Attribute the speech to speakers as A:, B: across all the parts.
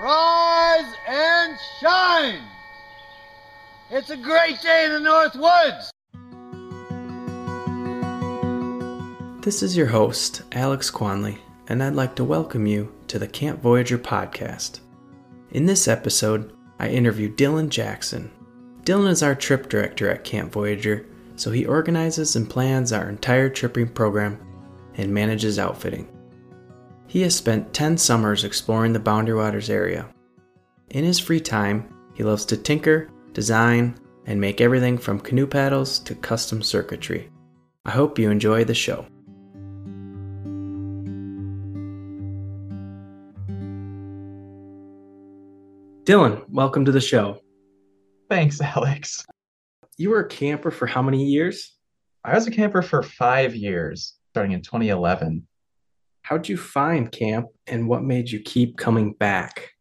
A: rise and shine. It's a great day in the North Woods.
B: This is your host, Alex Kvanli, and I'd like to welcome you to the Camp Voyageur podcast. In this episode, I interview Dylan Jackson. Dylan is our trip director at Camp Voyageur, so he organizes and plans our entire tripping program and manages outfitting. He has spent 10 summers exploring the Boundary Waters area. In his free time, he loves to tinker, design, and make everything from canoe paddles to custom circuitry. I hope you enjoy the show. Dylan, welcome to the show.
C: Thanks, Alex.
B: You were a camper for how many years?
C: I was a camper for five years, starting in 2011.
B: How'd you find camp and what made you keep coming back?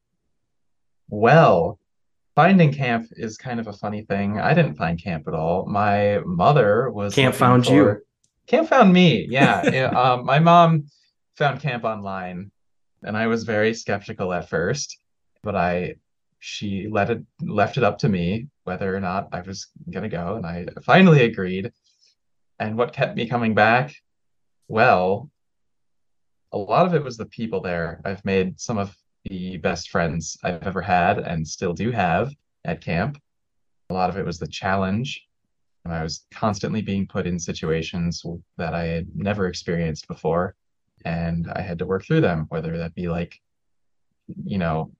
C: Well, finding camp is kind of a funny thing. I didn't find camp at all. My mother was
B: Camp found
C: for-
B: you.
C: Camp found me. Yeah. Um, my mom found camp online, and I was very skeptical at first, but I she let it left it up to me whether or not I was gonna go, and I finally agreed. And what kept me coming back? Well, a lot of it was the people there. I've made some of the best friends I've ever had and still do have at camp. A lot of it was the challenge. And I was constantly being put in situations that I had never experienced before. And I had to work through them, whether that be like, you know,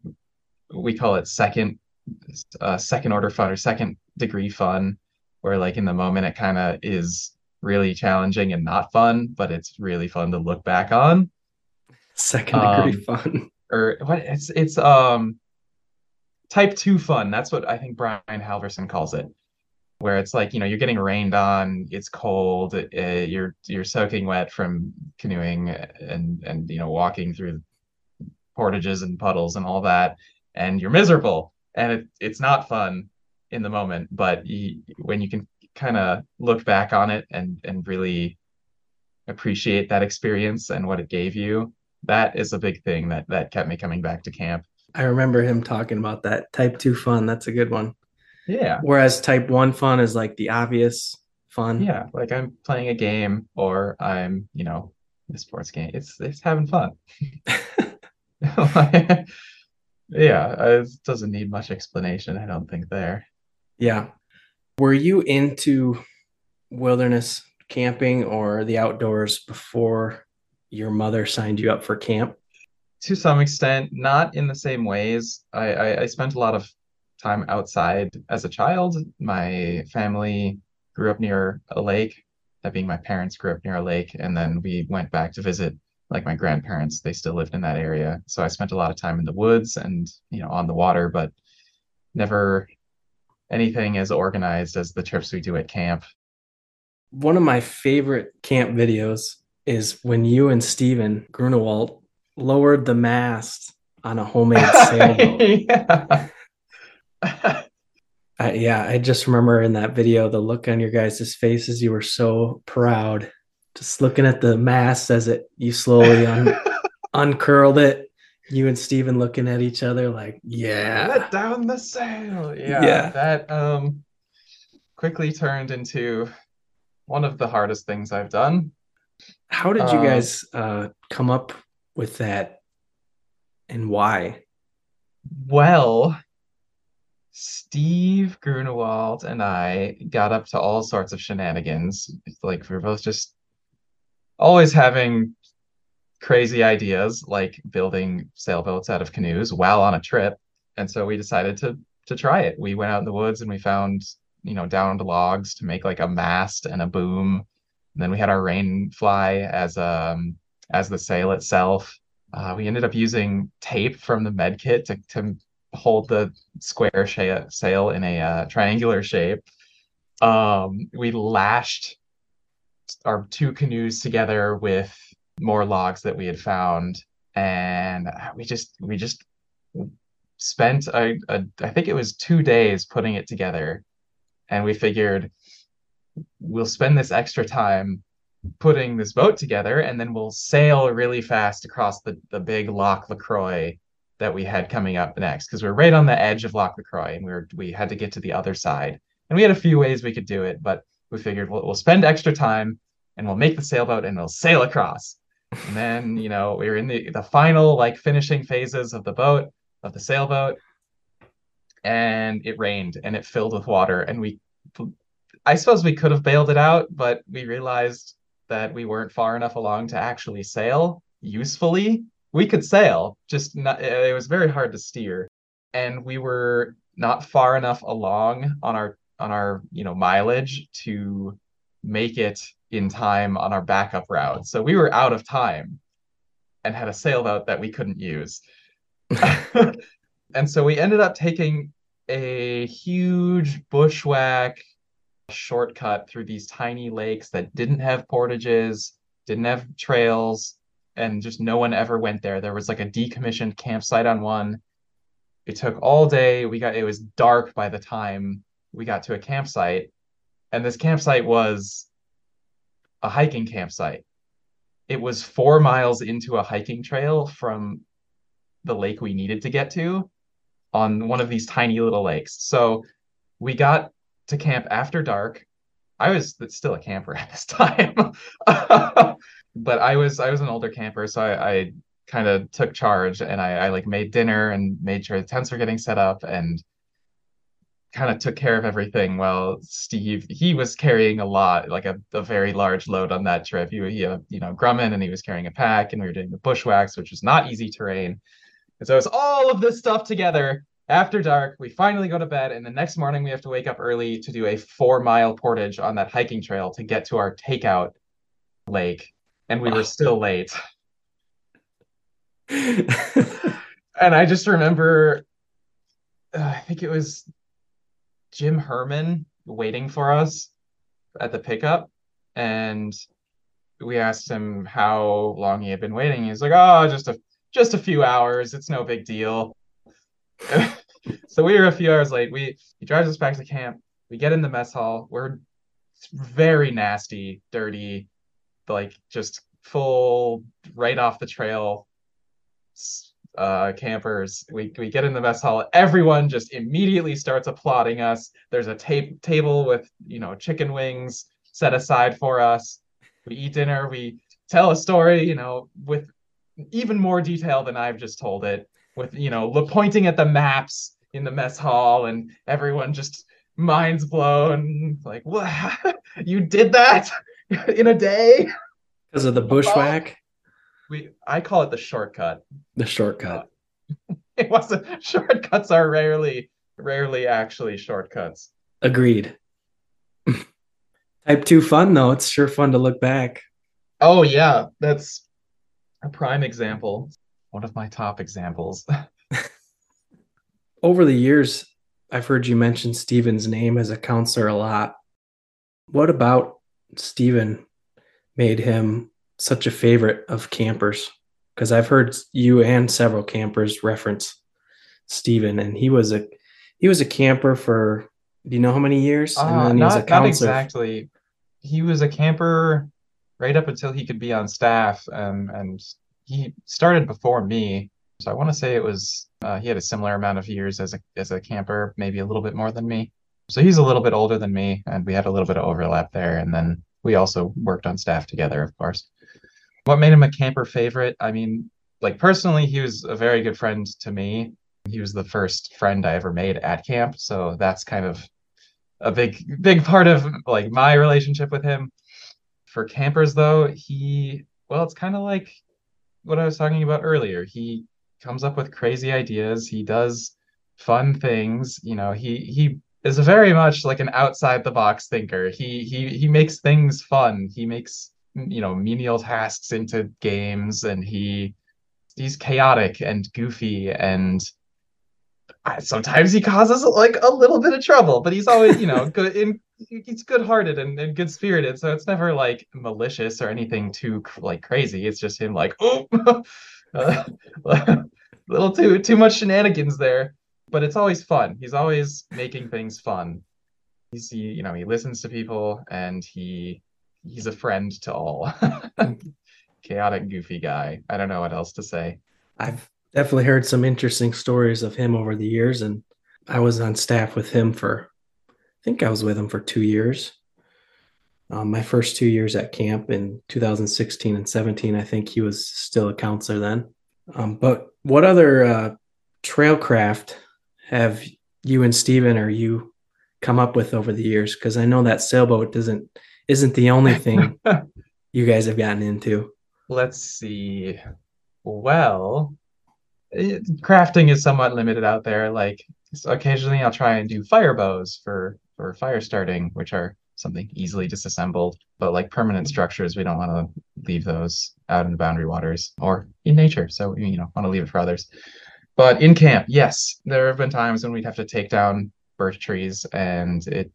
C: we call it second uh, second order fun or second degree fun, where like in the moment it kind of is really challenging and not fun, but it's really fun to look back on
B: Second degree
C: Um,
B: fun.
C: or what it's it's um type two fun. That's what I think Brian Halverson calls it, where it's like you know you're getting rained on, it's cold, uh, you're you're soaking wet from canoeing and and you know walking through portages and puddles and all that, and you're miserable, and it, it's not fun in the moment, but you, when you can kind of look back on it and and really appreciate that experience and what it gave you that is a big thing that that kept me coming back to camp.
B: I remember him talking about that. Type 2 fun, that's a good one.
C: Yeah.
B: Whereas type 1 fun is like the obvious fun.
C: Yeah, like I'm playing a game or I'm, you know, a sports game. It's it's having fun. Yeah, it doesn't need much explanation, I don't think there.
B: Yeah. Were you into wilderness camping or the outdoors before your mother signed you up for camp?
C: To some extent, not in the same ways. I, I, I spent a lot of time outside as a child. My family grew up near a lake, that being my parents grew up near a lake, and then we went back to visit like my grandparents. They still lived in that area. So I spent a lot of time in the woods and, you know, on the water, but never anything as organized as the trips we do at camp.
B: One of my favorite camp videos is when you and Stephen Grunewald lowered the mast on a homemade sailboat.
C: yeah.
B: I, yeah, I just remember in that video the look on your guys' faces. You were so proud, just looking at the mast as it you slowly un, uncurled it. You and Steven looking at each other like, yeah,
C: Let down the sail. Yeah,
B: Yeah.
C: that um quickly turned into one of the hardest things I've done.
B: How did you
C: Um,
B: guys uh, come up with that, and why?
C: Well, Steve Grunewald and I got up to all sorts of shenanigans. Like we we're both just always having crazy ideas, like building sailboats out of canoes while on a trip. And so we decided to to try it. We went out in the woods and we found, you know, downed logs to make like a mast and a boom. And then we had our rain fly as um as the sail itself. Uh, we ended up using tape from the med kit to, to hold the square sha- sail in a uh, triangular shape. Um, we lashed our two canoes together with more logs that we had found, and we just we just spent a, a I think it was two days putting it together, and we figured we'll spend this extra time putting this boat together and then we'll sail really fast across the, the big Lac La Croix that we had coming up next because we are right on the edge of Lac La Croix and we were we had to get to the other side. And we had a few ways we could do it, but we figured we'll, we'll spend extra time and we'll make the sailboat and we'll sail across. And then, you know, we were in the the final like finishing phases of the boat, of the sailboat, and it rained and it filled with water. And we I suppose we could have bailed it out, but we realized that we weren't far enough along to actually sail usefully. We could sail, just not, it was very hard to steer. And we were not far enough along on our on our you know mileage to make it in time on our backup route. So we were out of time and had a sailboat that we couldn't use. and so we ended up taking a huge bushwhack shortcut through these tiny lakes that didn't have portages, didn't have trails, and just no one ever went there. There was like a decommissioned campsite on one. It took all day. We got it was dark by the time we got to a campsite. And this campsite was a hiking campsite. It was four miles into a hiking trail from the lake we needed to get to on one of these tiny little lakes. So we got to camp after dark. I was still a camper at this time, but I was I was an older camper, so I, I kind of took charge and I, I like made dinner and made sure the tents were getting set up and kind of took care of everything while Steve he was carrying a lot like a, a very large load on that trip. He, he uh, you know Grumman and he was carrying a pack and we were doing the bushwhacks which was not easy terrain. And so it's all of this stuff together after dark we finally go to bed and the next morning we have to wake up early to do a four mile portage on that hiking trail to get to our takeout lake and we were still late and I just remember uh, I think it was Jim Herman waiting for us at the pickup, and we asked him how long he had been waiting. He's like, "Oh, just a just a few hours. It's no big deal." so we were a few hours late. We he drives us back to camp. We get in the mess hall. We're very nasty, dirty, like just full right off the trail uh, campers. We, we get in the mess hall. Everyone just immediately starts applauding us. There's a tape table with you know chicken wings set aside for us. We eat dinner. We tell a story, you know, with even more detail than I've just told it. With you know, pointing at the maps in the mess hall, and everyone just minds blown. Like, what? you did that in a day?
B: Because of the bushwhack
C: we I call it the shortcut.
B: The shortcut.
C: Uh, it wasn't shortcuts are rarely rarely actually shortcuts.
B: Agreed. Type 2 fun though, it's sure fun to look back.
C: Oh yeah, that's a prime example. One of my top examples.
B: Over the years, I've heard you mention Steven's name as a counselor a lot. What about Steven made him such a favorite of campers because I've heard you and several campers reference Steven and he was a he was a camper for do you know how many years?
C: Uh, and then he not, was a not exactly. He was a camper right up until he could be on staff um, and he started before me. So I want to say it was uh, he had a similar amount of years as a as a camper, maybe a little bit more than me. So he's a little bit older than me, and we had a little bit of overlap there. And then we also worked on staff together, of course. What made him a camper favorite? I mean, like personally, he was a very good friend to me. He was the first friend I ever made at camp, so that's kind of a big big part of like my relationship with him. For campers though, he well, it's kind of like what I was talking about earlier. He comes up with crazy ideas. He does fun things. You know, he he is very much like an outside the box thinker. He he he makes things fun. He makes you know menial tasks into games and he he's chaotic and goofy and sometimes he causes like a little bit of trouble but he's always you know good in he's good-hearted and, and good spirited so it's never like malicious or anything too like crazy it's just him like oh uh, little too too much shenanigans there but it's always fun he's always making things fun he's he, you know he listens to people and he he's a friend to all. Chaotic, goofy guy. I don't know what else to say.
B: I've definitely heard some interesting stories of him over the years. And I was on staff with him for, think I was with him for two years. Um, my first two years at camp in 2016 and 17, I think he was still a counselor then. Um, but what other uh, trailcraft have you and Steven or you come up with over the years? Because I know that sailboat doesn't isn't the only thing you guys have gotten into.
C: Let's see. Well, it, crafting is somewhat limited out there. Like so occasionally, I'll try and do fire bows for for fire starting, which are something easily disassembled. But like permanent structures, we don't want to leave those out in the boundary waters or in nature. So you know, want to leave it for others. But in camp, yes, there have been times when we'd have to take down birch trees, and it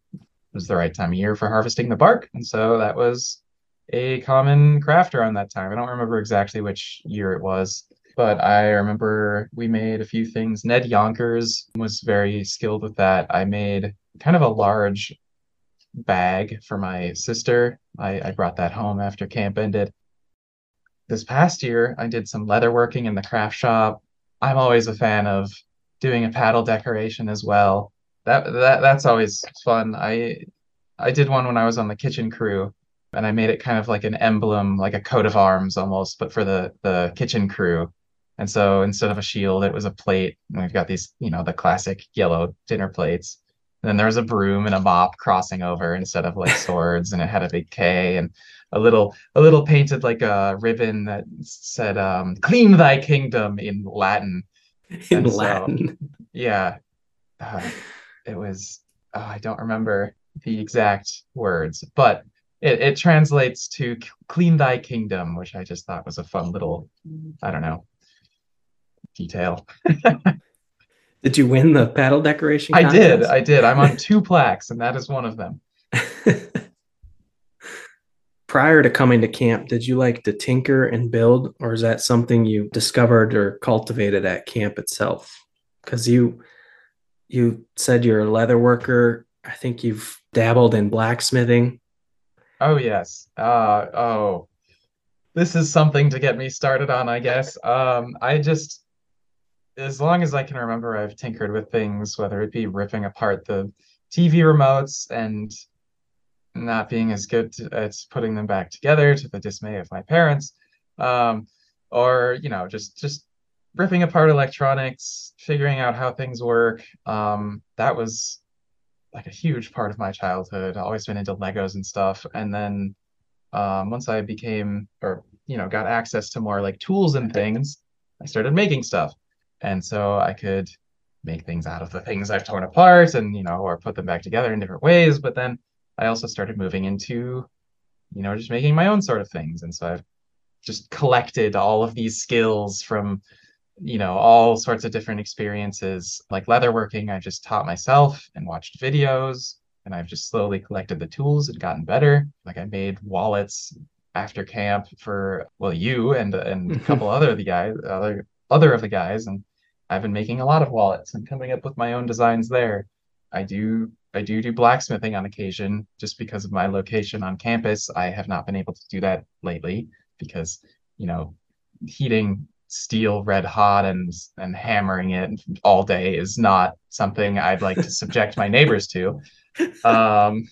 C: was the right time of year for harvesting the bark, and so that was a common craft around that time. I don't remember exactly which year it was, but I remember we made a few things. Ned Yonkers was very skilled with that. I made kind of a large bag for my sister. I, I brought that home after camp ended. This past year, I did some leather working in the craft shop. I'm always a fan of doing a paddle decoration as well. That that that's always fun. I I did one when I was on the kitchen crew and I made it kind of like an emblem, like a coat of arms almost, but for the the kitchen crew. And so instead of a shield, it was a plate. And we've got these, you know, the classic yellow dinner plates. And then there was a broom and a mop crossing over instead of like swords, and it had a big K and a little a little painted like a ribbon that said um, "Clean Thy Kingdom" in Latin.
B: In and Latin,
C: so, yeah, uh, it was. Oh, I don't remember the exact words, but it, it translates to "Clean Thy Kingdom," which I just thought was a fun little, I don't know, detail.
B: Did you win the paddle decoration?
C: Contest? I did. I did. I'm on two plaques, and that is one of them.
B: Prior to coming to camp, did you like to tinker and build, or is that something you discovered or cultivated at camp itself? Because you you said you're a leather worker. I think you've dabbled in blacksmithing.
C: Oh yes. Uh oh. This is something to get me started on, I guess. Um I just as long as I can remember, I've tinkered with things, whether it be ripping apart the TV remotes and not being as good at putting them back together to the dismay of my parents, um, or you know, just just ripping apart electronics, figuring out how things work. Um, that was like a huge part of my childhood. I always been into Legos and stuff, and then um, once I became or you know got access to more like tools and things, I started making stuff and so I could make things out of the things I've torn apart and you know or put them back together in different ways. But then I also started moving into you know just making my own sort of things. And so I've just collected all of these skills from you know all sorts of different experiences like leatherworking. I just taught myself and watched videos and I've just slowly collected the tools and gotten better. Like I made wallets after camp for well you and and a couple other of the guys other other of the guys and I've been making a lot of wallets and coming up with my own designs there. I do I do do blacksmithing on occasion just because of my location on campus. I have not been able to do that lately because, you know, heating steel red hot and and hammering it all day is not something I'd like to subject my neighbors to. Um,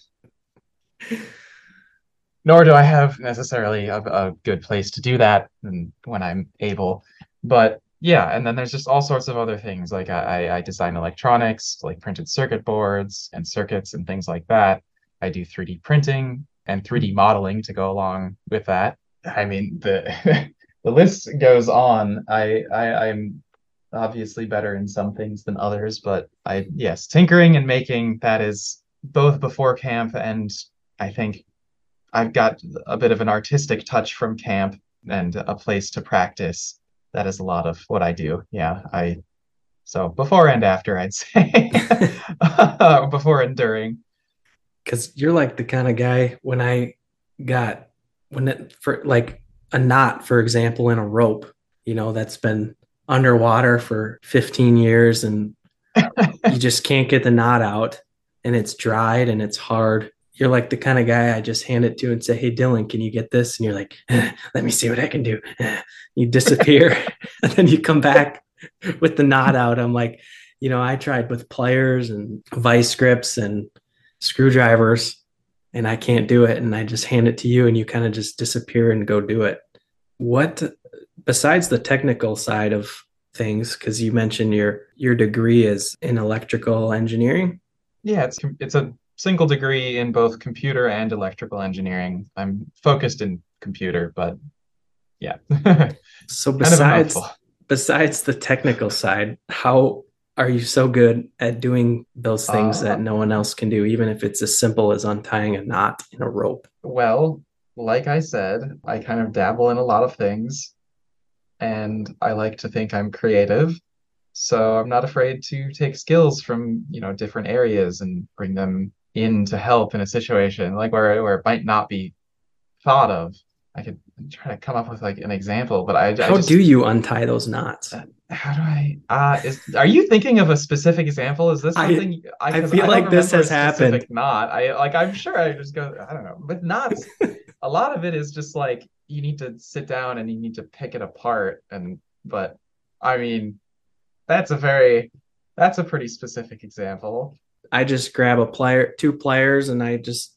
C: nor do I have necessarily a, a good place to do that when I'm able. But yeah, and then there's just all sorts of other things. Like I, I design electronics, like printed circuit boards and circuits and things like that. I do 3D printing and 3D hmm. modeling to go along with that. I mean, the the list goes on. I, I I'm obviously better in some things than others, but I yes, tinkering and making that is both before camp and I think I've got a bit of an artistic touch from camp and a place to practice that is a lot of what I do. Yeah, I so before and after, I'd say before and during.
B: Because you're like the kind of guy when I got when it for like a knot, for example, in a rope, you know, that's been underwater for 15 years and you just can't get the knot out and it's dried and it's hard you're like the kind of guy I just hand it to and say, Hey, Dylan, can you get this? And you're like, eh, Let me see what I can do. Eh. You disappear and then you come back with the knot out. I'm like, you know, I tried with pliers and vice grips and screwdrivers and I can't do it. And I just hand it to you and you kind of just disappear and go do it. What, besides the technical side of things, because you mentioned your your degree is in electrical engineering.
C: Yeah, it's it's a single degree in both computer and electrical engineering. I'm focused in computer, but yeah.
B: so besides besides the technical side, how are you so good at doing those things uh, that no one else can do, even if it's as simple as untying a knot in a rope?
C: Well, like I said, I kind of dabble in a lot of things and I like to think I'm creative. So I'm not afraid to take skills from, you know, different areas and bring them in to help in a situation like where where it might not be thought of. I could try to come up with like an example, but I,
B: how
C: I just,
B: do you untie those knots? Uh,
C: how do I? Uh, is are you thinking of a specific example? Is this something
B: I, I, I feel I like this has happened?
C: Knot. I like. I'm sure I just go. I don't know. With knots, a lot of it is just like you need to sit down and you need to pick it apart. And but I mean, that's a very that's a pretty specific example.
B: I just grab a plier, two pliers, and I just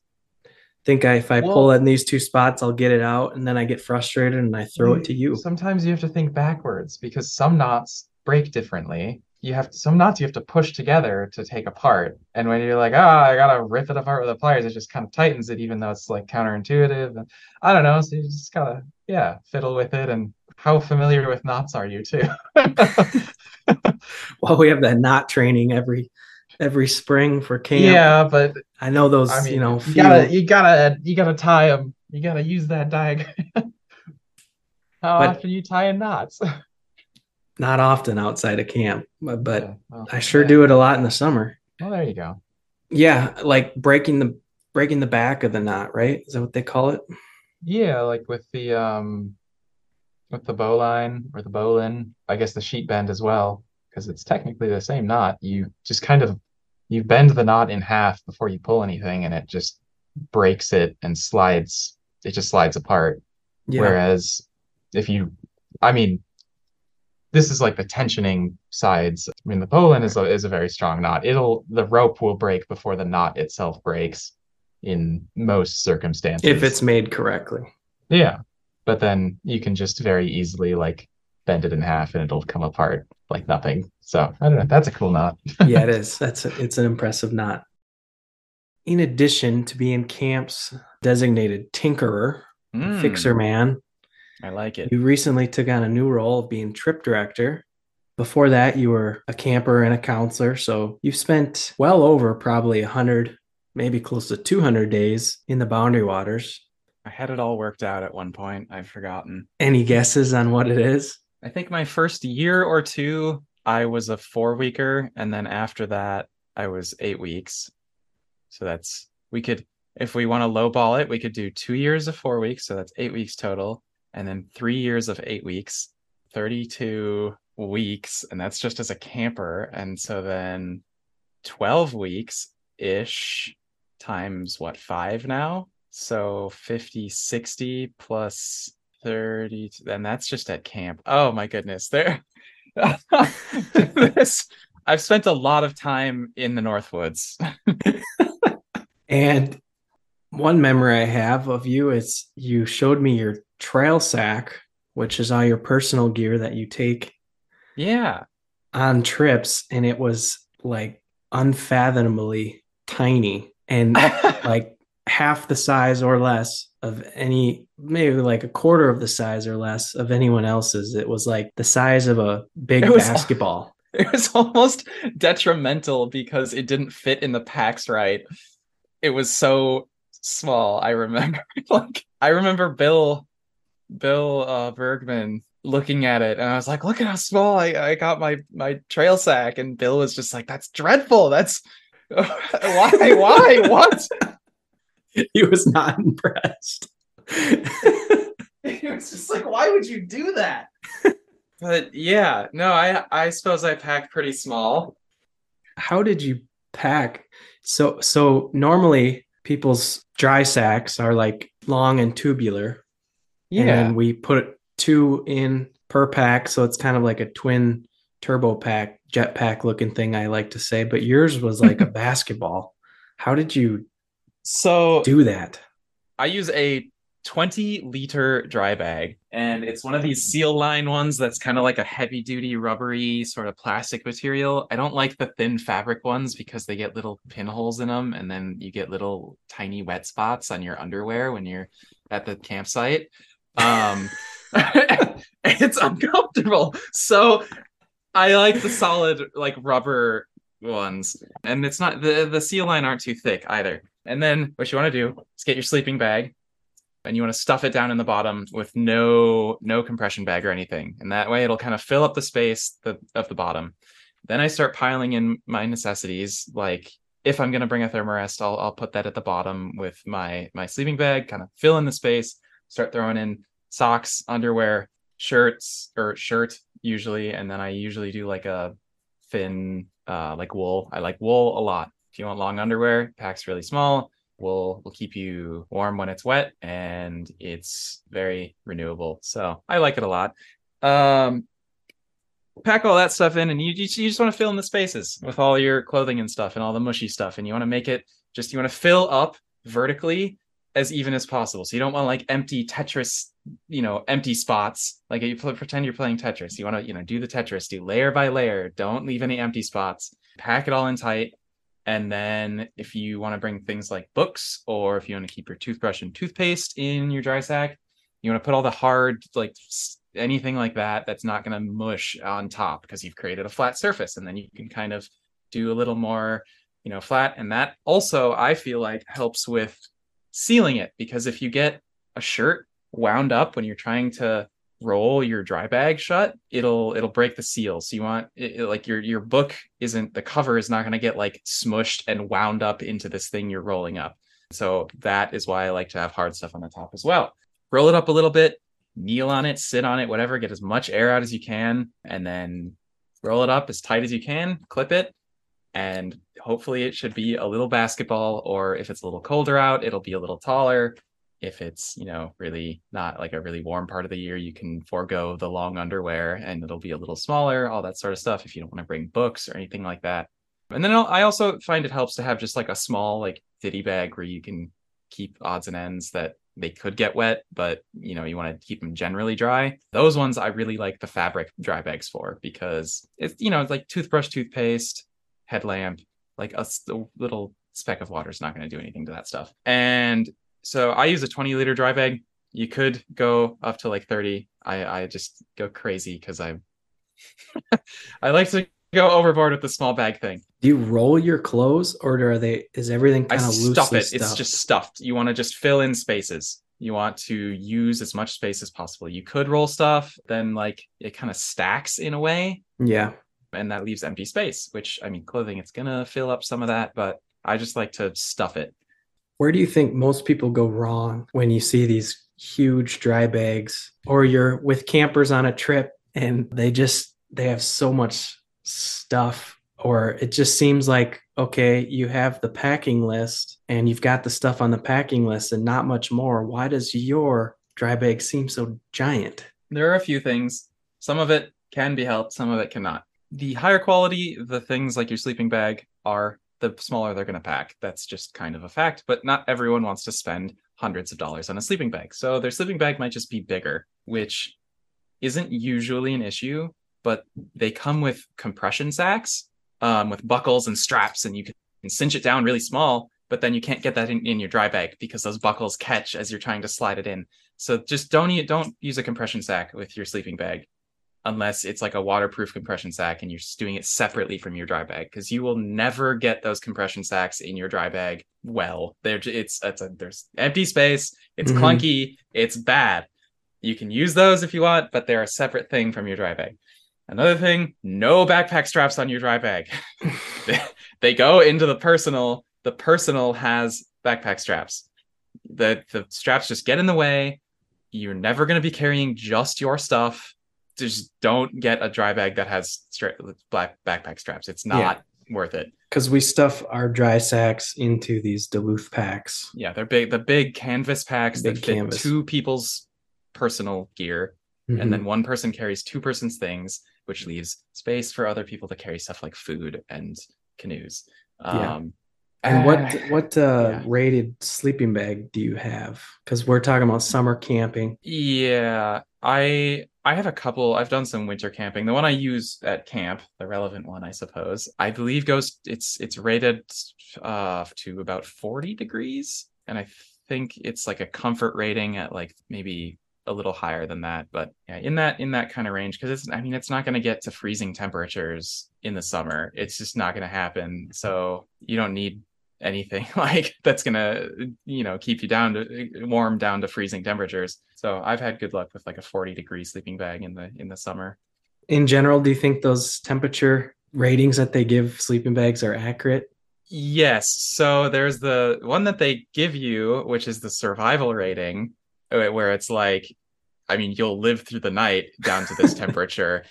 B: think I, if I well, pull in these two spots, I'll get it out, and then I get frustrated and I throw it to you.
C: Sometimes you have to think backwards because some knots break differently. You have to, some knots you have to push together to take apart, and when you're like, ah, oh, I gotta rip it apart with the pliers, it just kind of tightens it, even though it's like counterintuitive. And I don't know, so you just gotta yeah fiddle with it. And how familiar with knots are you too?
B: well, we have that knot training every every spring for camp.
C: Yeah, but
B: I know those. I mean, you know,
C: you gotta you gotta you gotta tie them. You gotta use that diagram. How but often you tie in knots?
B: not often outside of camp, but, but yeah, I sure yeah. do it a lot in the summer.
C: Well, there you go.
B: Yeah, like breaking the breaking the back of the knot, right? Is that what they call it?
C: Yeah, like with the um with the bowline or the bowline, I guess the sheet bend as well, because it's technically the same knot. You just kind of you bend the knot in half before you pull anything and it just breaks it and slides it just slides apart. Yeah. whereas if you i mean this is like the tensioning sides. I mean the bowline is a, is a very strong knot. It'll the rope will break before the knot itself breaks in most circumstances.
B: If it's made correctly.
C: Yeah. But then you can just very easily like bend it in half and it'll come apart like nothing. So I don't know. That's a cool knot.
B: yeah, it is. That's a, it's an impressive knot. In addition to being camp's designated tinkerer, mm. fixer man,
C: I like it.
B: You recently took on a new role of being trip director. Before that, you were a camper and a counselor. So you've spent well over probably 100, maybe close to 200 days in the boundary waters.
D: I had it all worked out at one point. I've forgotten.
B: Any guesses on what it is?
D: I think my first year or two, I was a four weeker. And then after that, I was eight weeks. So that's, we could, if we want to lowball it, we could do two years of four weeks. So that's eight weeks total. And then three years of eight weeks, 32 weeks. And that's just as a camper. And so then 12 weeks ish times what, five now? So 50, 60 plus 30 and that's just at camp. Oh my goodness there this i've spent a lot of time in the north woods.
B: And one memory i have of you is you showed me your trail sack which is all your personal gear that you take
D: yeah.
B: on trips and it was like unfathomably tiny and like half the size or less of any maybe like a quarter of the size or less of anyone else's. It was like the size of a big it was, basketball.
D: it was almost detrimental because it didn't fit in the packs right. It was so small. I remember like i remember bill bill uh, bergman looking at it and i was like look at how small i, I got my my trail sack. And bill was just like that's dreadful. That's why why what
B: he was not impressed.
D: he was just like, why would you do that? but yeah, no, I I suppose I packed pretty small.
B: How did you pack? So so normally people's dry sacks are like long and tubular. Yeah. And we put two in per pack, so it's kind of like a twin turbo pack, jetpack looking thing, I like to say, but yours was like a basketball. How did you
C: So
B: do that?
C: I use a 20 liter dry bag, and it's one of these SealLine ones that's kind of like a heavy duty, rubbery sort of plastic material. I don't like the thin fabric ones because they get little pinholes in them, and then you get little tiny wet spots on your underwear when you're at the campsite. Um, it's uncomfortable. So I like the solid, like rubber ones, and it's not the the SealLine aren't too thick either. And then what you want to do is get your sleeping bag and you want to stuff it down in the bottom with no no compression bag or anything. And that way it'll kind of fill up the space the, of the bottom. Then I start piling in my necessities like if I'm going to bring a thermarest, I'll I'll put that at the bottom with my my sleeping bag, kind of fill in the space, start throwing in socks, underwear, shirts or shirt usually, and then I usually do like a thin uh like wool. I like wool a lot. If you want long underwear, pack's really small. Will will keep you warm when it's wet, and it's very renewable. So I like it a lot. Um, pack all that stuff in, and you just, you just want to fill in the spaces with all your clothing and stuff, and all the mushy stuff, and you want to make it just you want to fill up vertically as even as possible. So you don't want like empty Tetris, you know, empty spots. Like you pretend you're playing Tetris. You want to, you know, do the Tetris, do layer by layer. Don't leave any empty spots. Pack it all in tight. And then if you want to bring things like books, or if you want to keep your toothbrush and toothpaste in your dry sack, you want to put all the hard, like anything like that, that's not going to mush on top because you've created a flat surface. And then you can kind of do a little more, you know, flat. And that also, I feel like, helps with sealing it because if you get a shirt wound up when you're trying to roll your dry bag shut it'll it'll break the seal. So you want it, like your your book isn't the cover is not going to get like smushed and wound up into this thing you're rolling up. So that is why i like to have hard stuff on the top as well. Roll it up a little bit kneel on it sit on it whatever get as much air out as you can and then roll it up as tight as you can clip it and hopefully it should be a little basketball or if it's a little colder out it'll be a little taller if it's you know really not like a really warm part of the year you can forego the long underwear and it'll be a little smaller all that sort of stuff if you don't want to bring books or anything like that. And then i also find it helps to have just like a small like ditty bag where you can keep odds and ends that they could get wet but you know you want to keep them generally dry. Those ones i really like the fabric dry bags for because it's you know it's like toothbrush toothpaste headlamp like a, a little speck of water is not going to do anything to that stuff. And so I use a 20 liter dry bag. You could go up to like 30. I I just go crazy because I I like to go overboard with the small bag thing.
B: Do you roll your clothes or are they is everything kind of
C: stuff
B: loosely
C: it. It's just stuffed. You want to just fill in spaces. You want to use as much space as possible. You could roll stuff, then like it kind of stacks in a way,
B: yeah.
C: and that leaves empty space. Which I mean, clothing it's gonna fill up some of that, but I just like to stuff it.
B: Where do you think most people go wrong when you see these huge dry bags or you're with campers on a trip and they just they have so much stuff or it just seems like okay, you have the packing list and you've got the stuff on the packing list and not much more. Why does your dry bag seem so giant?
C: There are a few things. Some of it can be helped, some of it cannot. The higher quality, the things like your sleeping bag are, the smaller they're going to pack. That's just kind of a fact, but not everyone wants to spend hundreds of dollars on a sleeping bag. So their sleeping bag might just be bigger, which isn't usually an issue, but they come with compression sacks um, with buckles and straps, and you can cinch it down really small, but then you can't get that in, in your dry bag because those buckles catch as you're trying to slide it in. So just don't don't use a compression sack with your sleeping bag unless it's like a waterproof compression sack and you're doing it separately from your dry bag because you will never get those compression sacks in your dry bag well. They're it's it's a there's empty space, it's
B: Mhm.
C: clunky, it's bad. You can use those if you want, but they're a separate thing from your dry bag. Another thing, no backpack straps on your dry bag. they, they go into the personal. The personal has backpack straps. The the straps just get in the way. You're never going to be carrying just your stuff. Just don't get a dry bag that has stra- black backpack straps. It's not worth it.
B: Because we stuff our dry sacks into these Duluth packs.
C: Yeah, they're big. The big canvas packs
B: Big
C: that fit two people's personal gear.
B: Mhm.
C: and then one person carries two person's things, which leaves space for other people to carry stuff like food and canoes.
B: Yeah.
C: Um,
B: And what what uh,
C: yeah.
B: rated sleeping bag do you have? Because we're talking about summer camping.
C: Yeah, I I have a couple. I've done some winter camping. The one I use at camp, the relevant one, I suppose, I believe goes it's it's rated uh to about 40 degrees, and I think it's like a comfort rating at like maybe a little higher than that, but yeah, in that in that kind of range because it's I mean it's not going to get to freezing temperatures in the summer. It's just not going to happen. So you don't need anything like that's gonna you know keep you down to warm down to freezing temperatures. So i've had good luck with like a 40 degree sleeping bag in the in the summer.
B: In general, do you think those temperature ratings that they give sleeping bags are accurate?
C: yes. So there's the one that they give you which is the survival rating uh, where it's like i mean you'll live through the night down to this temperature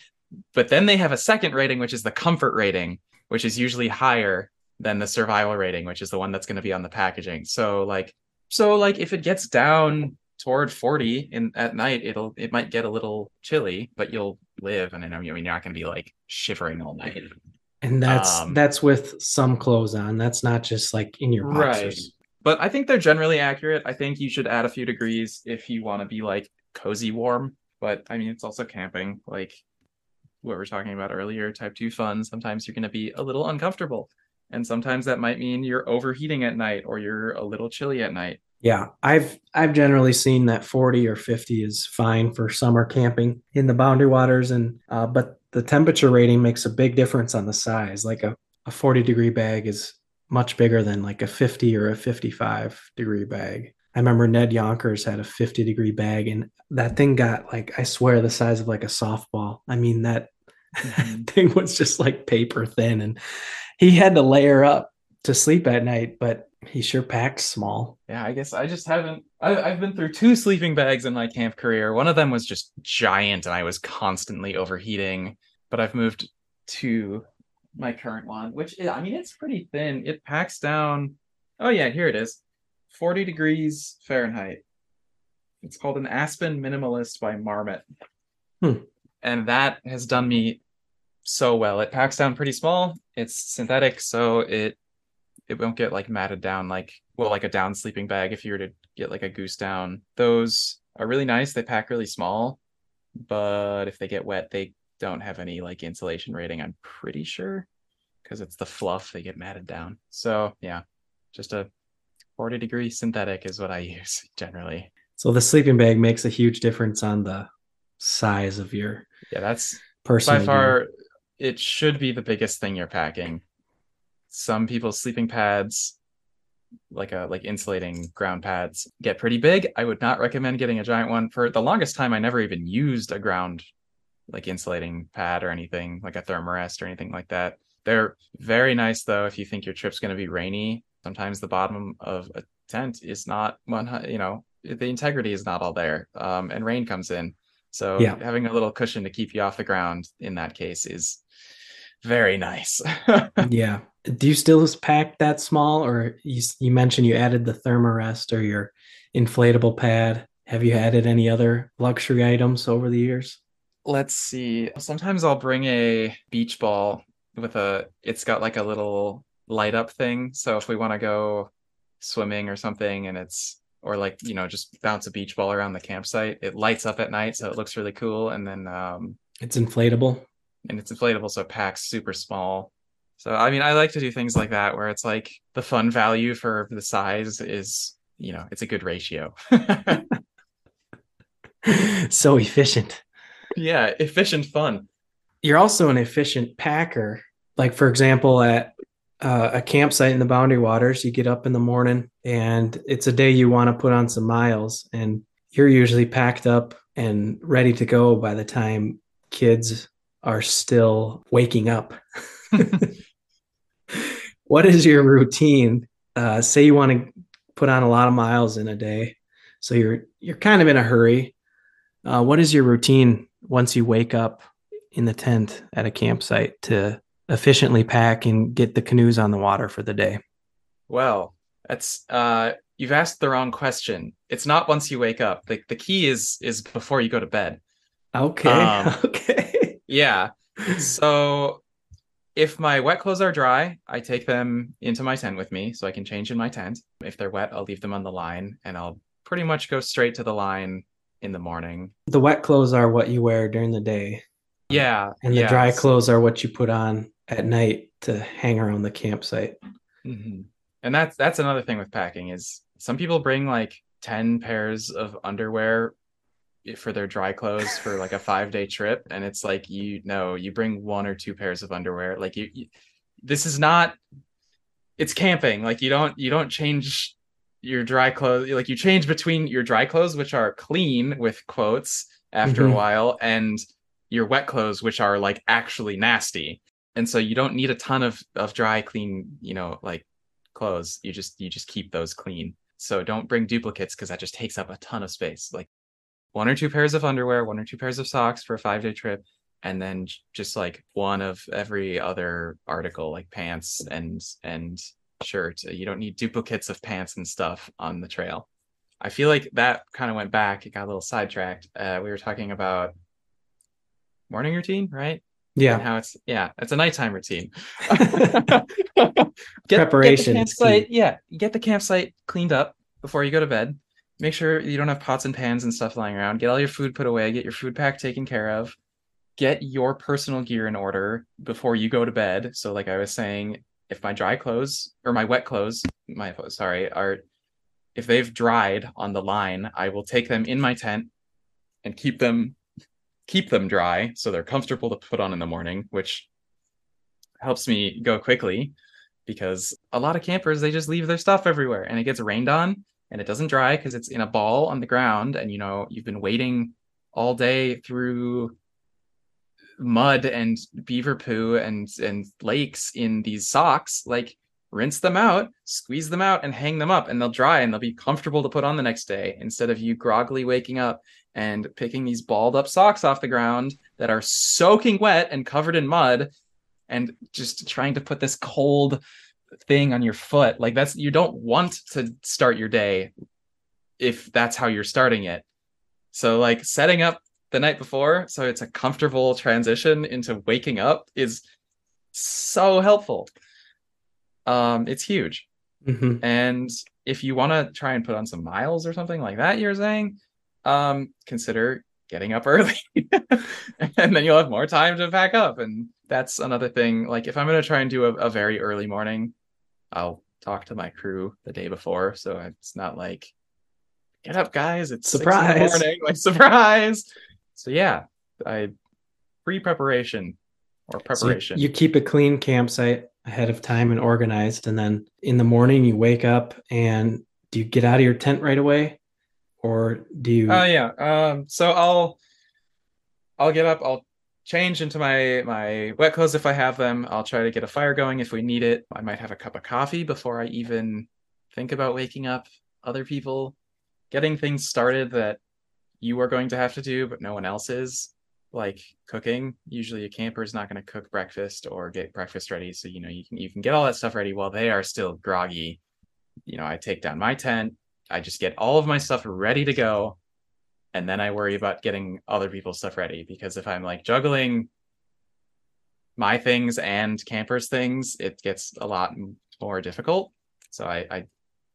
C: but then they have a second rating which is the comfort rating which is usually higher than the survival rating which is the one that's going to be on the packaging so like so like if it gets down toward 40 in at night it'll it might get a little chilly but you'll live and I mean you're not going to be like shivering all night
B: And that's
C: Um,
B: that's with some clothes on. That's not just like in your
C: Right.
B: boxers.
C: but I think they're generally accurate. I think you should add a few degrees if you want to be like cozy warm. But I mean, it's also camping, like what we were talking about earlier, type two fun. Sometimes you're going to be a little uncomfortable. And sometimes that might mean you're overheating at night or you're a little chilly at night.
B: Yeah, I've I've generally seen that 40 or 50 is fine for summer camping in the boundary waters and uh, but the temperature rating makes a big difference on the size. Like a, a 40 degree bag is much bigger than like a 50 or a 55 degree bag. I remember Ned Yonkers had a 50 degree bag and that thing got like I swear the size of like a softball. I mean that
C: Mhm.
B: thing was just like paper thin and he had to layer up to sleep at night, but he sure packed small.
C: Yeah, I guess I just haven't. I, I've been through two sleeping bags in my camp career. One of them was just giant, and I was constantly overheating. But I've moved to my current one, which I mean, it's pretty thin. It packs down. Oh yeah, here it is, forty degrees Fahrenheit. It's called an Aspen Minimalist by Marmot,
B: Hmm.
C: And that has done me so well. It packs down pretty small. It's synthetic, so it it won't get like matted down like well like a down sleeping bag if you were to get like a goose down those are really nice they pack really small but if they get wet they don't have any like insulation rating i'm pretty sure because it's the fluff they get matted down so yeah just a 40 degree synthetic is what i use generally
B: So the sleeping bag makes a huge difference on the size of your
C: yeah that's
B: personal
C: by
B: gear.
C: far it should be the biggest thing you're packing. Some people's sleeping pads like a like insulating ground pads get pretty big. I would not recommend getting a giant one. For the longest time i never even used a ground like insulating pad or anything like a thermarest or anything like that. They're very nice though if you think your trip's going to be rainy. Sometimes the bottom of a tent is not one you know the integrity is not all there um, and rain comes in so
B: Yeah.
C: having a little cushion to keep you off the ground in that case is very nice
B: yeah. Do you still pack that small, or you, you mentioned you added the thermarest or your inflatable pad? Have you added any other luxury items over the years?
C: let's see sometimes i'll bring a beach ball with a it's got like a little light up thing so if we want to go swimming or something and it's or like you know just bounce a beach ball around the campsite it lights up at night so it looks really cool and then um
B: It's inflatable.
C: and it's inflatable so it packs super small so i mean i like to do things like that where it's like the fun value for the size is you know it's a good ratio
B: so efficient.
C: yeah efficient fun
B: You're also an efficient packer. Like, for example, at uh, a campsite in the Boundary Waters, you get up in the morning and it's a day you want to put on some miles, and you're usually packed up and ready to go by the time kids are still waking up. what is your routine? Uh, say you want to put on a lot of miles in a day, so you're you're kind of in a hurry. Uh, what is your routine once you wake up in the tent at a campsite to efficiently pack and get the canoes on the water for the day?
C: Well, that's uh you've asked the wrong question. It's not once you wake up. The the key is is before you go to bed.
B: Okay.
C: Um,
B: okay.
C: Yeah. So if my wet clothes are dry, I take them into my tent with me so I can change in my tent. If they're wet, I'll leave them on the line and I'll pretty much go straight to the line in the morning.
B: The wet clothes are what you wear during the day,
C: Yeah.
B: and the
C: yeah.
B: dry clothes are what you put on at night to hang around the campsite.
C: Mhm. And that's that's another thing with packing is some people bring like 10 pairs of underwear for their dry clothes for like a 5-day trip and it's like you know you bring one or two pairs of underwear like you, you this is not it's camping like you don't you don't change your dry clothes like you change between your dry clothes which are clean with quotes after
B: Mhm.
C: a while and your wet clothes which are like actually nasty and so you don't need a ton of of dry clean you know like clothes. You just you just keep those clean. So don't bring duplicates because that just takes up a ton of space. Like one or two pairs of underwear one or two pairs of socks for a five day trip and then just like one of every other article like pants and and shirt. You don't need duplicates of pants and stuff on the trail. I feel like that kind of went back. It got a little sidetracked. Uh, we were talking about morning routine right and
B: Yeah.
C: how it's yeah it's a nighttime routine.
B: Preparation
C: get campsite yeah get the campsite cleaned up before you go to bed. Make sure you don't have pots and pans and stuff lying around. Get all your food put away. Get your food pack taken care of. Get your personal gear in order before you go to bed. So like i was saying if my dry clothes or my wet clothes my sorry are if they've dried on the line i will take them in my tent and keep them keep them dry so they're comfortable to put on in the morning which helps me go quickly because a lot of campers they just leave their stuff everywhere and it gets rained on and it doesn't dry because it's in a ball on the ground and you know you've been waiting all day through mud and beaver poo and and lakes in these socks like rinse them out squeeze them out and hang them up and they'll dry and they'll be comfortable to put on the next day instead of you groggily waking up and picking these balled up socks off the ground that are soaking wet and covered in mud and just trying to put this cold thing on your foot. Like that's you don't want to start your day if that's how you're starting it. So like setting up the night before so it's a comfortable transition into waking up is so helpful. Um it's huge.
B: Mhm.
C: and if you want to try and put on some miles or something like that, you're saying, um, consider getting up early. and then you'll have more time to pack up. And that's another thing. Like if I'm going to try and do a, a very early morning, I'll talk to my crew the day before. So it's not like, get up, guys. It's six in the
B: Surprise.
C: morning. Like surprise. So yeah, I pre-preparation or
B: So you-
C: preparation.
B: you keep a clean campsite ahead of time and organized, and then in the morning you wake up and do you get out of your tent right away, or do you?
C: Oh yeah. Um. So I'll I'll get up. I'll change into my my wet clothes if I have them. I'll try to get a fire going if we need it. I might have a cup of coffee before I even think about waking up other people, getting things started that you are going to have to do, but no one else is. Like cooking. Usually, a camper is not going to cook breakfast or get breakfast ready. So you know you can you can get all that stuff ready while they are still groggy. You know, I take down my tent. I just get all of my stuff ready to go and then I worry about getting other people's stuff ready because if I'm like juggling my things and campers things, it gets a lot more difficult. So I, I,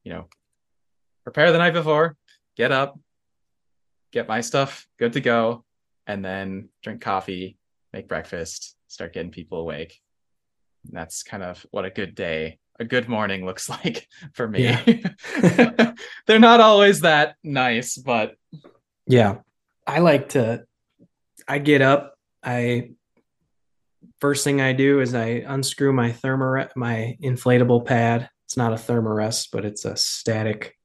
C: you know, prepare the night before, get up, get my stuff good to go, and then drink coffee, make breakfast, start getting people awake. And that's kind of what a good day, a good morning looks like for me. They're not always that nice, but
B: Yeah. I like to I get up, I first thing I do is I unscrew my thermar my inflatable pad. It's not a thermarest, but it's a static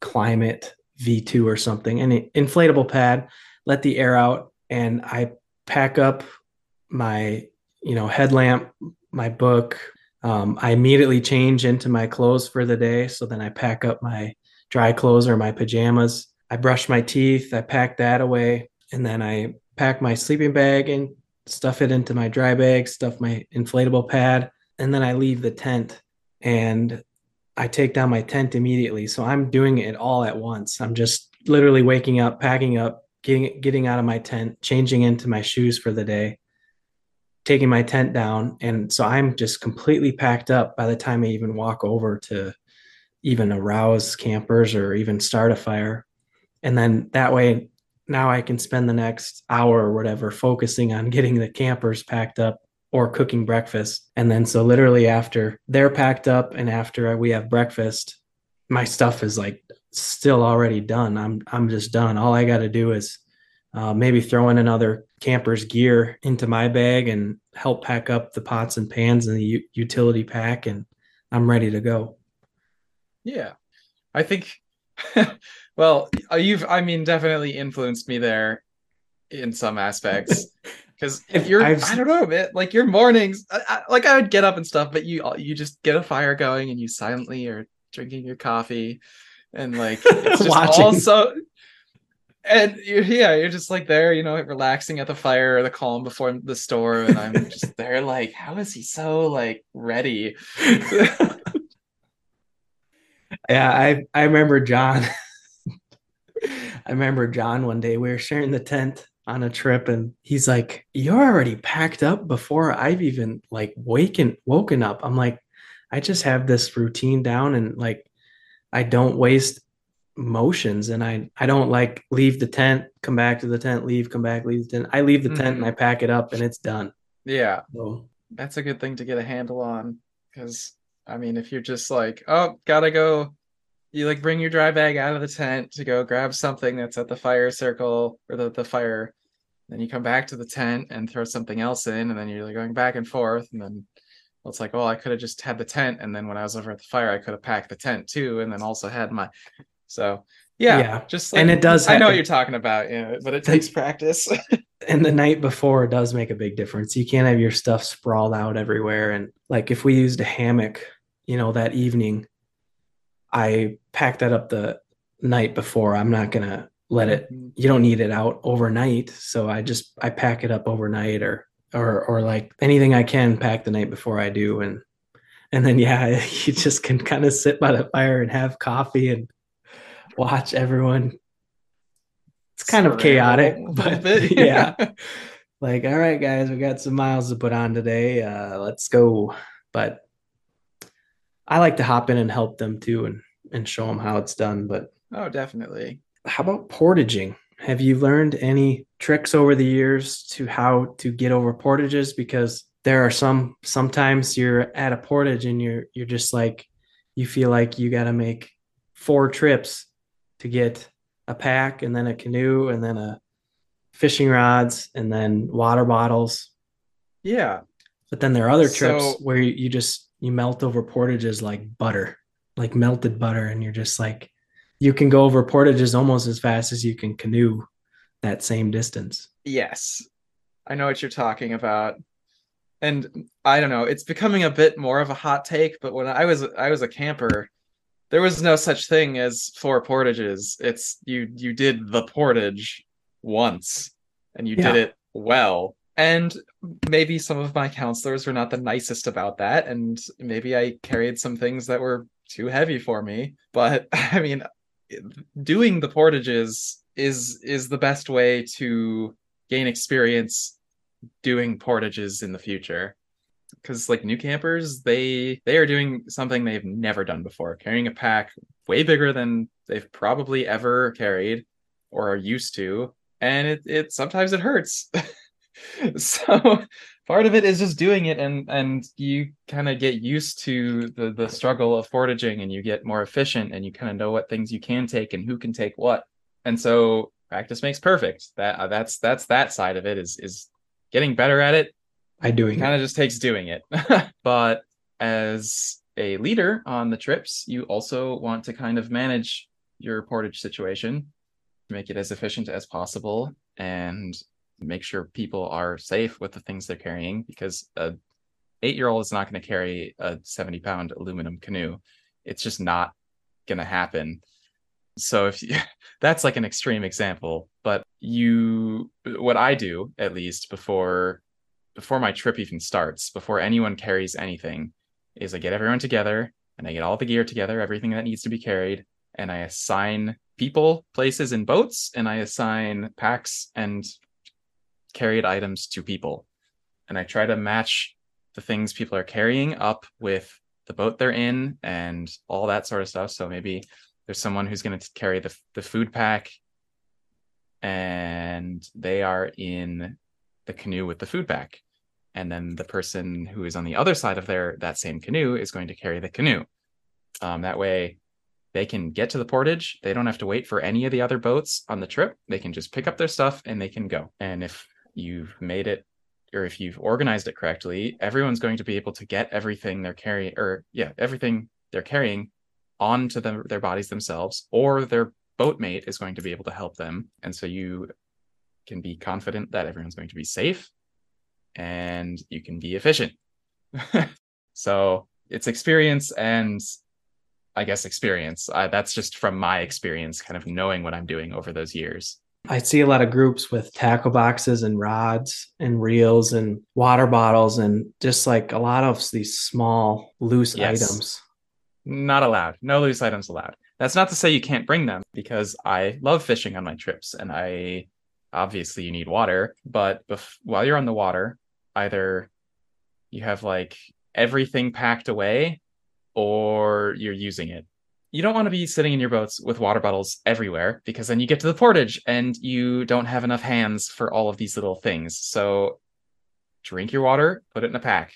B: Klymit V2 or something. An inflatable pad, let the air out and I pack up my, you know, headlamp, my book. Um, I immediately change into my clothes for the day. So then I pack up my dry clothes or my pajamas. I brush my teeth, I pack that away, and then I pack my sleeping bag and stuff it into my dry bag, stuff my inflatable pad, and then I leave the tent and I take down my tent immediately. So I'm doing it all at once. I'm just literally waking up, packing up, getting getting out of my tent, changing into my shoes for the day, taking my tent down, and so I'm just completely packed up by the time I even walk over to even arouse campers or even start a fire. And then that way now I can spend the next hour or whatever focusing on getting the campers packed up or cooking breakfast. And then so literally after they're packed up and after we have breakfast, my stuff is like still already done. I'm I'm just done. All I got to do is uh, maybe throw in another camper's gear into my bag and help pack up the pots and pans and the u- utility pack, and I'm ready to go.
C: Yeah, I think. well, uh, you've I mean definitely influenced me there in some aspects. because if you're I've, I don't know, man. Like your mornings, I, I, like I would get up and stuff, but you you just get a fire going and you silently are drinking your coffee, and like it's just all so. And you're, yeah, you're just like there, you know, relaxing at the fire or the calm before the storm, and I'm just there, like, how is he so like ready?
B: yeah, I I remember John. I remember John one day we were sharing the tent on a trip and he's like, You're already packed up before I've even like waken woken up. I'm like, I just have this routine down and like I don't waste motions and I I don't like leave the tent, come back to the tent, leave, come back, leave the tent. I leave the mm-hmm. tent and I mm-hmm. pack it up and it's done.
C: Yeah. So that's a good thing to get a handle on because I mean if you're just like, oh, gotta go you like bring your dry bag out of the tent to go grab something that's at the fire circle or the, the fire then you come back to the tent and throw something else in and then you're like going back and forth and then well, it's like well i could have just had the tent and then when i was over at the fire i could have packed the tent too and then also had my so yeah, yeah. just
B: like, and it does
C: i know what you're talking about yeah but it takes practice.
B: And the night before does make a big difference. You can't have your stuff sprawled out everywhere. And like if we used a hammock you know that evening i packed that up the night before. I'm not gonna let it mm-hmm. you don't need it out overnight. So i just i pack it up overnight or or or like anything i can pack the night before i do. And and then yeah you just can kind of sit by the fire and have coffee and watch everyone. It's kind of chaotic but yeah. like all right guys we got some miles to put on today. Uh let's go. But i like to hop in and help them too and and show them how it's done. But
C: oh definitely.
B: how about portaging? Have you learned any tricks over the years to how to get over portages? Because there are some sometimes you're at a portage and you're you're just like you feel like you got to make four trips to get a pack and then a canoe and then a fishing rods and then water bottles.
C: Yeah.
B: But then there are other trips so, where you just you melt over portages like butter, like melted butter and you're just like you can go over portages almost as fast as you can canoe that same distance.
C: Yes. I know what you're talking about. And I don't know, it's becoming a bit more of a hot take, but when I was I was a camper, there was no such thing as four portages. It's you you did the portage once and you yeah. did it well. And maybe some of my counselors were not the nicest about that and maybe I carried some things that were too heavy for me, but I mean, doing the portages is is the best way to gain experience doing portages in the future because like new campers they they are doing something they've never done before carrying a pack way bigger than they've probably ever carried or are used to and it, it sometimes it hurts. So part of it is just doing it and and you kind of get used to the the struggle of portaging and you get more efficient and you kind of know what things you can take and who can take what. And so practice makes perfect. That uh, that's that's that side of it is is getting better at it
B: i doing
C: kind of just takes doing it. But as a leader on the trips you also want to kind of manage your portage situation make it as efficient as possible and make sure people are safe with the things they're carrying because a eight year old is not going to carry a 70 pound aluminum canoe. It's just not going to happen. So if you, that's like an extreme example but you what i do at least before before my trip even starts before anyone carries anything is i get everyone together and i get all the gear together everything that needs to be carried and i assign people, places, and boats, and I assign packs and carried items to people. And I try to match the things people are carrying up with the boat they're in and all that sort of stuff. So maybe there's someone who's going to carry the, the food pack and they are in the canoe with the food pack. And then the person who is on the other side of their that same canoe is going to carry the canoe. Um, that way they can get to the portage. They don't have to wait for any of the other boats on the trip. They can just pick up their stuff and they can go. And if you've made it or if you've organized it correctly, everyone's going to be able to get everything they're carrying or yeah, everything they're carrying onto the, their bodies themselves or their boatmate is going to be able to help them. And so you can be confident that everyone's going to be safe and you can be efficient. so it's experience and I guess experience. Uh, that's just from my experience, kind of knowing what I'm doing over those years.
B: I see a lot of groups with tackle boxes and rods and reels and water bottles and just like a lot of these small loose yes. items.
C: Not allowed. No loose items allowed. That's not to say you can't bring them because I love fishing on my trips and I obviously you need water, but bef- while you're on the water, either you have like everything packed away or you're using it. You don't want to be sitting in your boats with water bottles everywhere because then you get to the portage and you don't have enough hands for all of these little things. So drink your water, put it in a pack,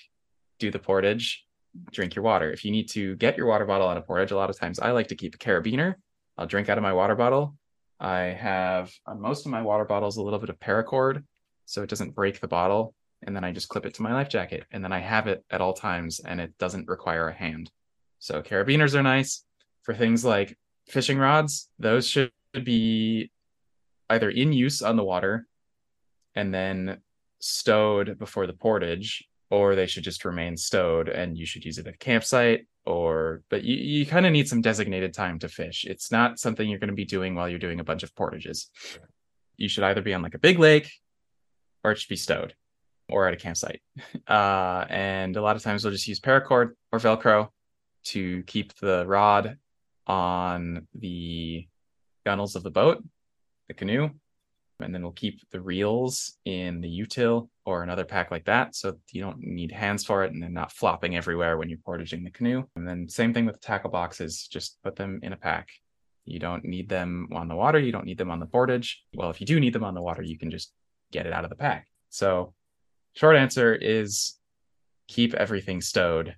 C: do the portage, drink your water. If you need to get your water bottle on a portage, a lot of times I like to keep a carabiner. I'll drink out of my water bottle. I have on most of my water bottles a little bit of paracord so it doesn't break the bottle. And then I just clip it to my life jacket. And then I have it at all times and it doesn't require a hand. So carabiners are nice for things like fishing rods. Those should be either in use on the water and then stowed before the portage or they should just remain stowed and you should use it at a campsite or but you, you kind of need some designated time to fish it's not something you're going to be doing while you're doing a bunch of portages you should either be on like a big lake or it should be stowed or at a campsite. Uh, and a lot of times we'll just use paracord or velcro to keep the rod on the gunnels of the boat the canoe and then we'll keep the reels in the util or another pack like that so you don't need hands for it and they're not flopping everywhere when you're portaging the canoe. And then same thing with the tackle boxes. Just put them in a pack. You don't need them on the water. You don't need them on the portage. Well if you do need them on the water you can just get it out of the pack. So short answer is keep everything stowed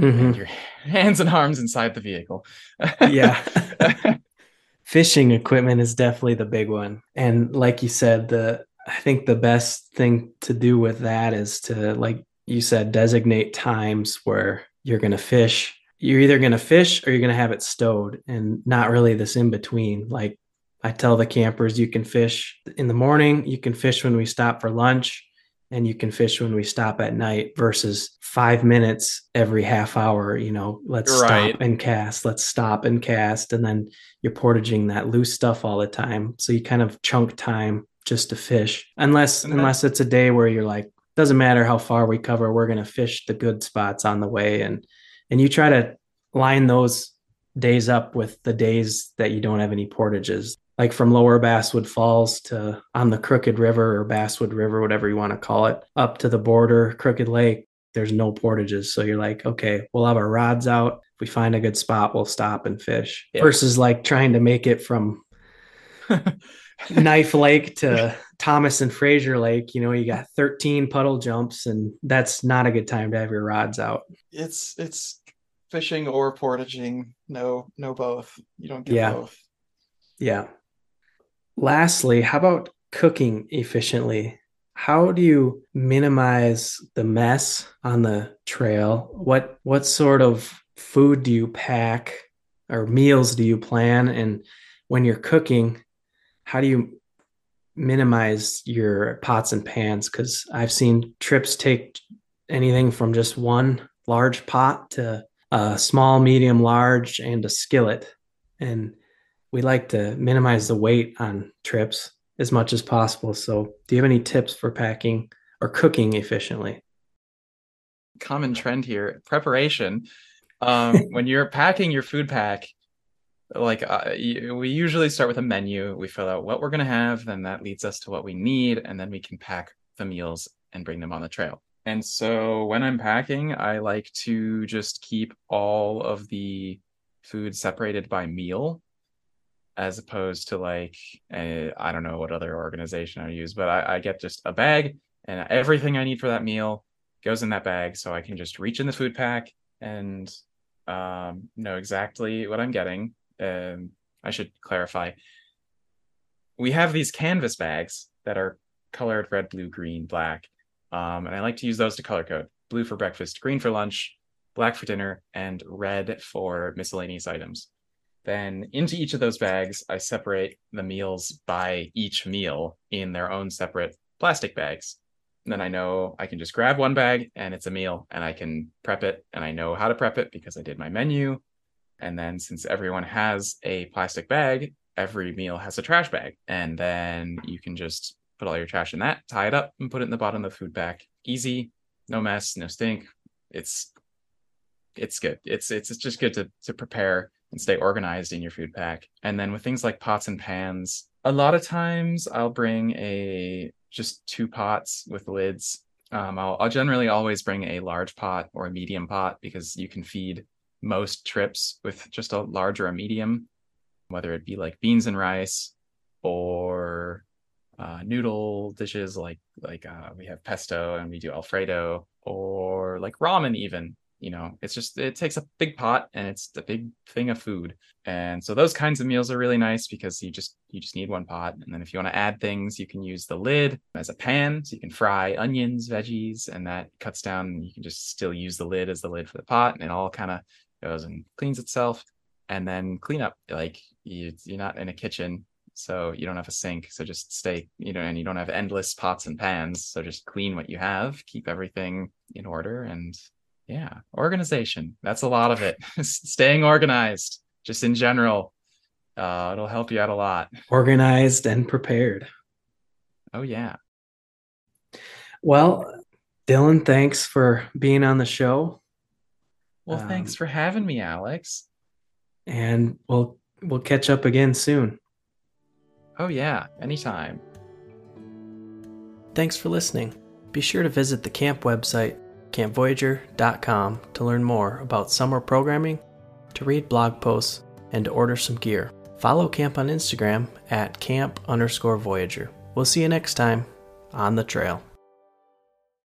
C: mm-hmm. and your hands and arms inside the vehicle
B: yeah fishing equipment is definitely the big one. And like you said, the I think the best thing to do with that is to like you said designate times where you're going to fish. You're either going to fish or you're going to have it stowed and not really this in between. Like I tell the campers you can fish in the morning, you can fish when we stop for lunch, and you can fish when we stop at night versus five minutes every half hour you know let's right. stop and cast let's stop and cast and then you're portaging that loose stuff all the time. So you kind of chunk time just to fish unless and unless it's a day where you're like doesn't matter how far we cover we're going to fish the good spots on the way. And and you try to line those days up with the days that you don't have any portages like from lower Basswood Falls to on the Crooked River or Basswood River, whatever you want to call it, up to the border, Crooked Lake, there's no portages. So you're like, okay, we'll have our rods out. If we find a good spot, we'll stop and fish. Yeah. Versus like trying to make it from Knife Lake to Thomas and Fraser Lake, you know, you got 13 puddle jumps, and that's not a good time to have your rods out.
E: It's it's fishing or portaging. No, no both. You don't get
B: yeah.
E: both.
B: Yeah lastly, how about cooking efficiently? How do you minimize the mess on the trail? What what sort of food do you pack or meals do you plan? And when you're cooking, how do you minimize your pots and pans? Because I've seen trips take anything from just one large pot to a small, medium, large, and a skillet. And we like to minimize the weight on trips as much as possible. So, do you have any tips for packing or cooking efficiently?
C: Common trend here preparation. Um, when you're packing your food pack, like uh, we usually start with a menu. We fill out what we're gonna have, then that leads us to what we need, and then we can pack the meals and bring them on the trail. And so when I'm packing, I like to just keep all of the food separated by meal as opposed to like I I don't know what other organization I use, but I, I get just a bag and everything I need for that meal goes in that bag, so I can just reach in the food pack and um, know exactly what I'm getting. Um, I should clarify. We have these canvas bags that are colored red, blue, green, black, um, and I like to use those to color code: blue for breakfast, green for lunch, black for dinner, and red for miscellaneous items. Then into each of those bags, I separate the meals by each meal in their own separate plastic bags. And then I know I can just grab one bag and it's a meal and I can prep it and I know how to prep it because I did my menu. And then since everyone has a plastic bag, every meal has a trash bag. And then you can just put all your trash in that, tie it up, and put it in the bottom of the food bag. Easy, no mess, no stink. It's it's good. It's it's, it's just good to to prepare and stay organized in your food pack. And then with things like pots and pans, a lot of times I'll bring a just two pots with lids. Um, I'll, I'll generally always bring a large pot or a medium pot because you can feed most trips with just a large or a medium, whether it be like beans and rice or uh, noodle dishes like like uh, we have pesto and we do Alfredo or like ramen even you know it's just it takes a big pot and it's a big thing of food. And so those kinds of meals are really nice because you just you just need one pot. And then if you want to add things you can use the lid as a pan. So you can fry onions veggies and that cuts down. You can just still use the lid as the lid for the pot and it all kind of goes and cleans itself. And then clean up like you, you're not in a kitchen so you don't have a sink. So just stay you know and you don't have endless pots and pans. So just clean what you have keep everything in order and yeah organization that's a lot of it staying organized just in general uh it'll help you out a lot
B: Organized and prepared.
C: oh yeah
B: Well, Dylan, thanks for being on the show.
C: well
B: Um,
C: thanks for having me alex
B: And we'll we'll catch up again soon.
C: oh yeah anytime
B: Thanks for listening. Be sure to visit the camp website, campvoyageur.com, to learn more about summer programming, to read blog posts, and to order some gear. Follow camp on Instagram at camp underscore voyageur. We'll see you next time on the trail.